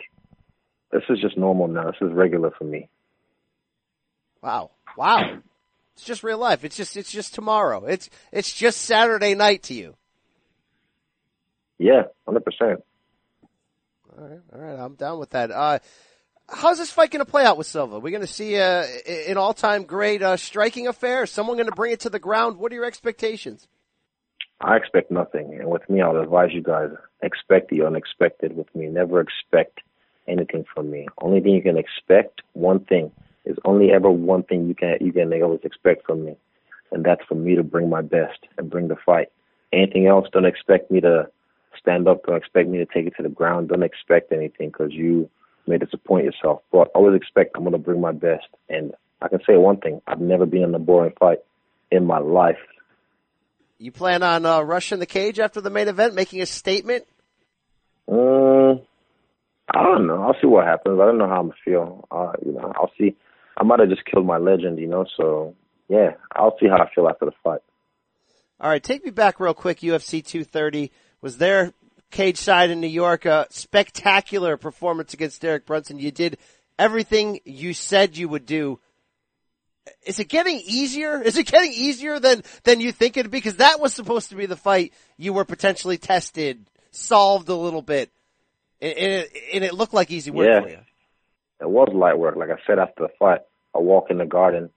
this is just normal now. This is regular for me. Wow, wow, it's just real life. It's just it's just tomorrow. It's it's just Saturday night to you. Yeah, hundred percent. All right, all right, I'm down with that. Uh, how's this fight going to play out with Silva? We're going to see uh, an all-time great uh, striking affair. Someone going to bring it to the ground. What are your expectations? I expect nothing, and with me, I'll advise you guys: expect the unexpected. With me, never expect anything from me. Only thing you can expect, one thing, is only ever one thing you can you can always expect from me, and that's for me to bring my best and bring the fight. Anything else, don't expect me to stand up. Don't expect me to take it to the ground. Don't expect anything because you may disappoint yourself. But always expect I'm going to bring my best. And I can say one thing: I've never been in a boring fight in my life. You plan on uh, rushing the cage after the main event, making a statement? Um, I don't know. I'll see what happens. I don't know how I'm gonna feel. Uh, you know, I'll see. I might have just killed my legend, you know. So yeah, I'll see how I feel after the fight. All right, take me back real quick. UFC 230 was there cage side in New York. A spectacular performance against Derek Brunson. You did everything you said you would do. Is it getting easier? Is it getting easier than, than you think it'd be? Because that was supposed to be the fight you were potentially tested, solved a little bit, and, and, it, and it looked like easy work yeah. for you. It was light work. Like I said after the fight, I walk in the garden.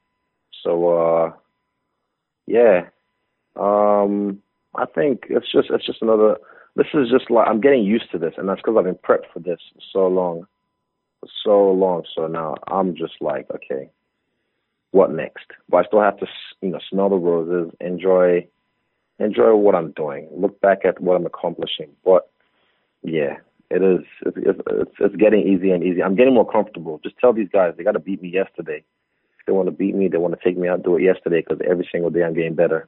So, uh, yeah. Um, I think it's just, it's just another, this is just like I'm getting used to this, and that's because I've been prepped for this for so long, for so long. So now I'm just like, okay, what next? But I still have to, you know, smell the roses, enjoy, enjoy what I'm doing, look back at what I'm accomplishing. But yeah, it is. It's, it's, it's getting easier and easier. I'm getting more comfortable. Just tell these guys they got to beat me yesterday. If they want to beat me, they want to take me out, do it yesterday because every single day I'm getting better.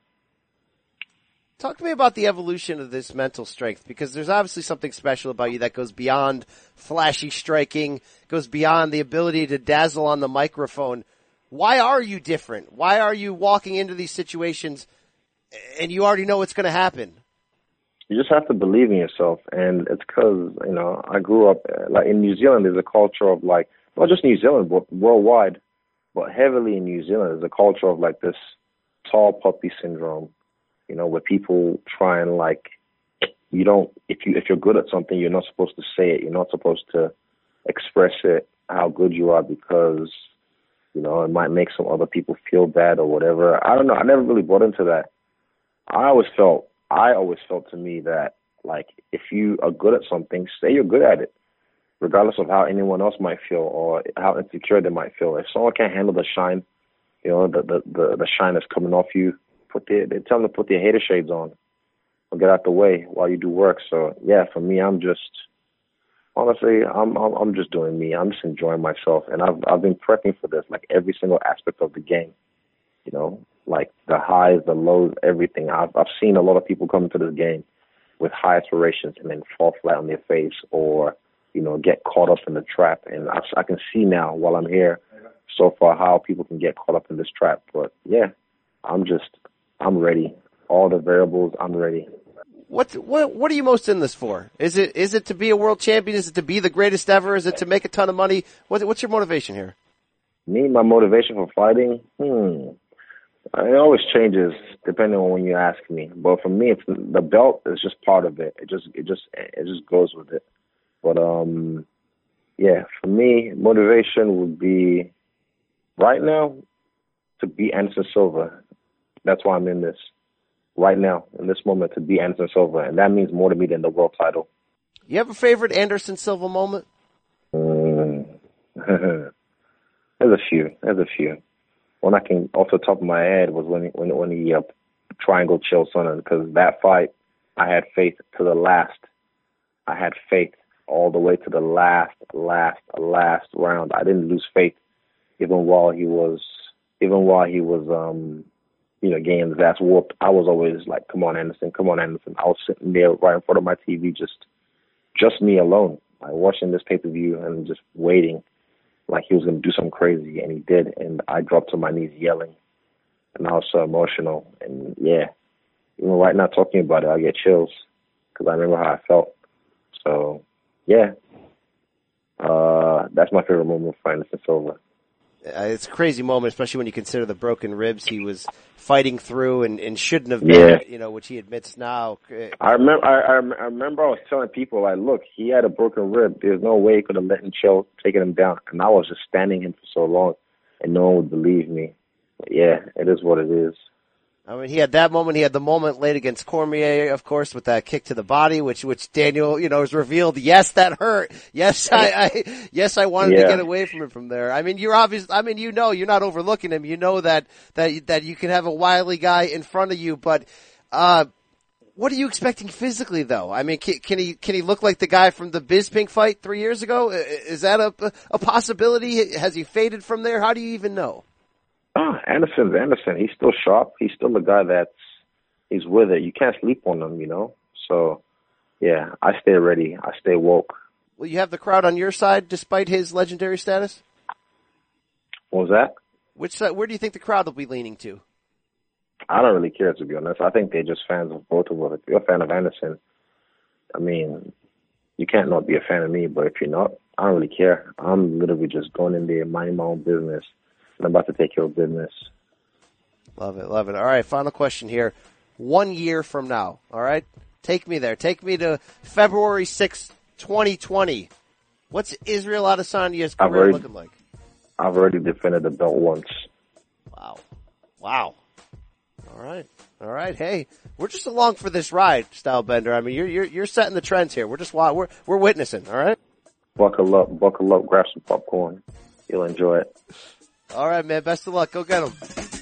Talk to me about the evolution of this mental strength because there's obviously something special about you that goes beyond flashy striking, goes beyond the ability to dazzle on the microphone. Why are you different? Why are you walking into these situations and you already know what's going to happen? You just have to believe in yourself, and it's because you know I grew up uh, like in New Zealand. There's a culture of like not just New Zealand, but worldwide, but heavily in New Zealand. There's a culture of like this tall poppy syndrome you know, where people try and like you don't if you if you're good at something you're not supposed to say it. You're not supposed to express it how good you are because you know it might make some other people feel bad or whatever. I don't know. I never really bought into that. I always felt I always felt to me that like if you are good at something, say you're good at it, regardless of how anyone else might feel or how insecure they might feel. If someone can't handle the shine, you know, the the the, the shine that's coming off you, put their they tell them to put their hater shades on or get out the way while you do work. So yeah, for me, I'm just honestly, I'm I'm, I'm just doing me. I'm just enjoying myself, and I've I've been prepping for this like every single aspect of the game. You know, like the highs, the lows, everything. I've I've seen a lot of people come into this game with high aspirations and then fall flat on their face or you know get caught up in the trap. And I, I can see now while I'm here so far how people can get caught up in this trap. But yeah, I'm just I'm ready. All the variables, I'm ready. What what what are you most in this for? Is it is it to be a world champion? Is it to be the greatest ever? Is it to make a ton of money? What, what's your motivation here? Me, my motivation for fighting, hmm, it always changes depending on when you ask me. But for me, it's the belt is just part of it. It just it just it just goes with it. But um, yeah, for me, motivation would be right now to beat Anderson Silva. That's why I'm in this right now in this moment to be Anderson Silva, and that means more to me than the world title. You have a favorite Anderson Silva moment? Mm. (laughs) There's a few. There's a few. One I can off the top of my head was when he, when when he uh, triangle Chael Sonnen because that fight I had faith to the last. I had faith all the way to the last, last, last round. I didn't lose faith even while he was even while he was um you know, his ass whooped, I was always like, "Come on, Anderson! Come on, Anderson!" I was sitting there right in front of my TV, just, just me alone, like watching this pay per view and just waiting, like he was gonna do something crazy, and he did, and I dropped to my knees yelling, and I was so emotional, and yeah, even right now talking about it, I get chills because I remember how I felt. So, yeah, uh, that's my favorite moment for Anderson Silva. Uh, it's a crazy moment, especially when you consider the broken ribs he was fighting through and, and shouldn't have been, Yeah. you know, which he admits now. I remember. I, I I remember I was telling people like, look, he had a broken rib. There's no way he could have let him chill, taking him down. And I was just standing him for so long, and no one would believe me. But yeah, it is what it is. I mean, he had that moment. He had the moment late against Cormier, of course, with that kick to the body, which, which Daniel, you know, has revealed. Yes, that hurt. Yes, I, I yes, I wanted to get away from him from there. I mean, you're obvious. I mean, you know, you're not overlooking him. You know that, that, that you can have a wily guy in front of you, but, uh, what are you expecting physically though? I mean, can, can he, can he look like the guy from the Bisping fight three years ago? Is that a, a possibility? Has he faded from there? How do you even know? Ah, Anderson's Anderson. He's still sharp. He's still the guy that's he's with it. You can't sleep on him, you know. So yeah, I stay ready. I stay woke. Will you have the crowd on your side despite his legendary status? What was that? Which side, where do you think the crowd will be leaning to? I don't really care to be honest. I think they're just fans of both of us. If you're a fan of Anderson, I mean, you can't not be a fan of me. But if you're not, I don't really care. I'm literally just going in there, minding my own business, and I'm about to take care of business. Love it, love it. All right, final question here. One year from now, all right? Take me there. Take me to February sixth, 2020. What's Israel Adesanya's career already- looking like? I've already defended the belt once. Wow. Wow. All right. All right. Hey, we're just along for this ride, Stylebender. I mean, you're, you're, you're setting the trends here. We're just, we're, we're witnessing. All right. Buckle up, buckle up, grab some popcorn. You'll enjoy it. All right, man. Best of luck. Go get them.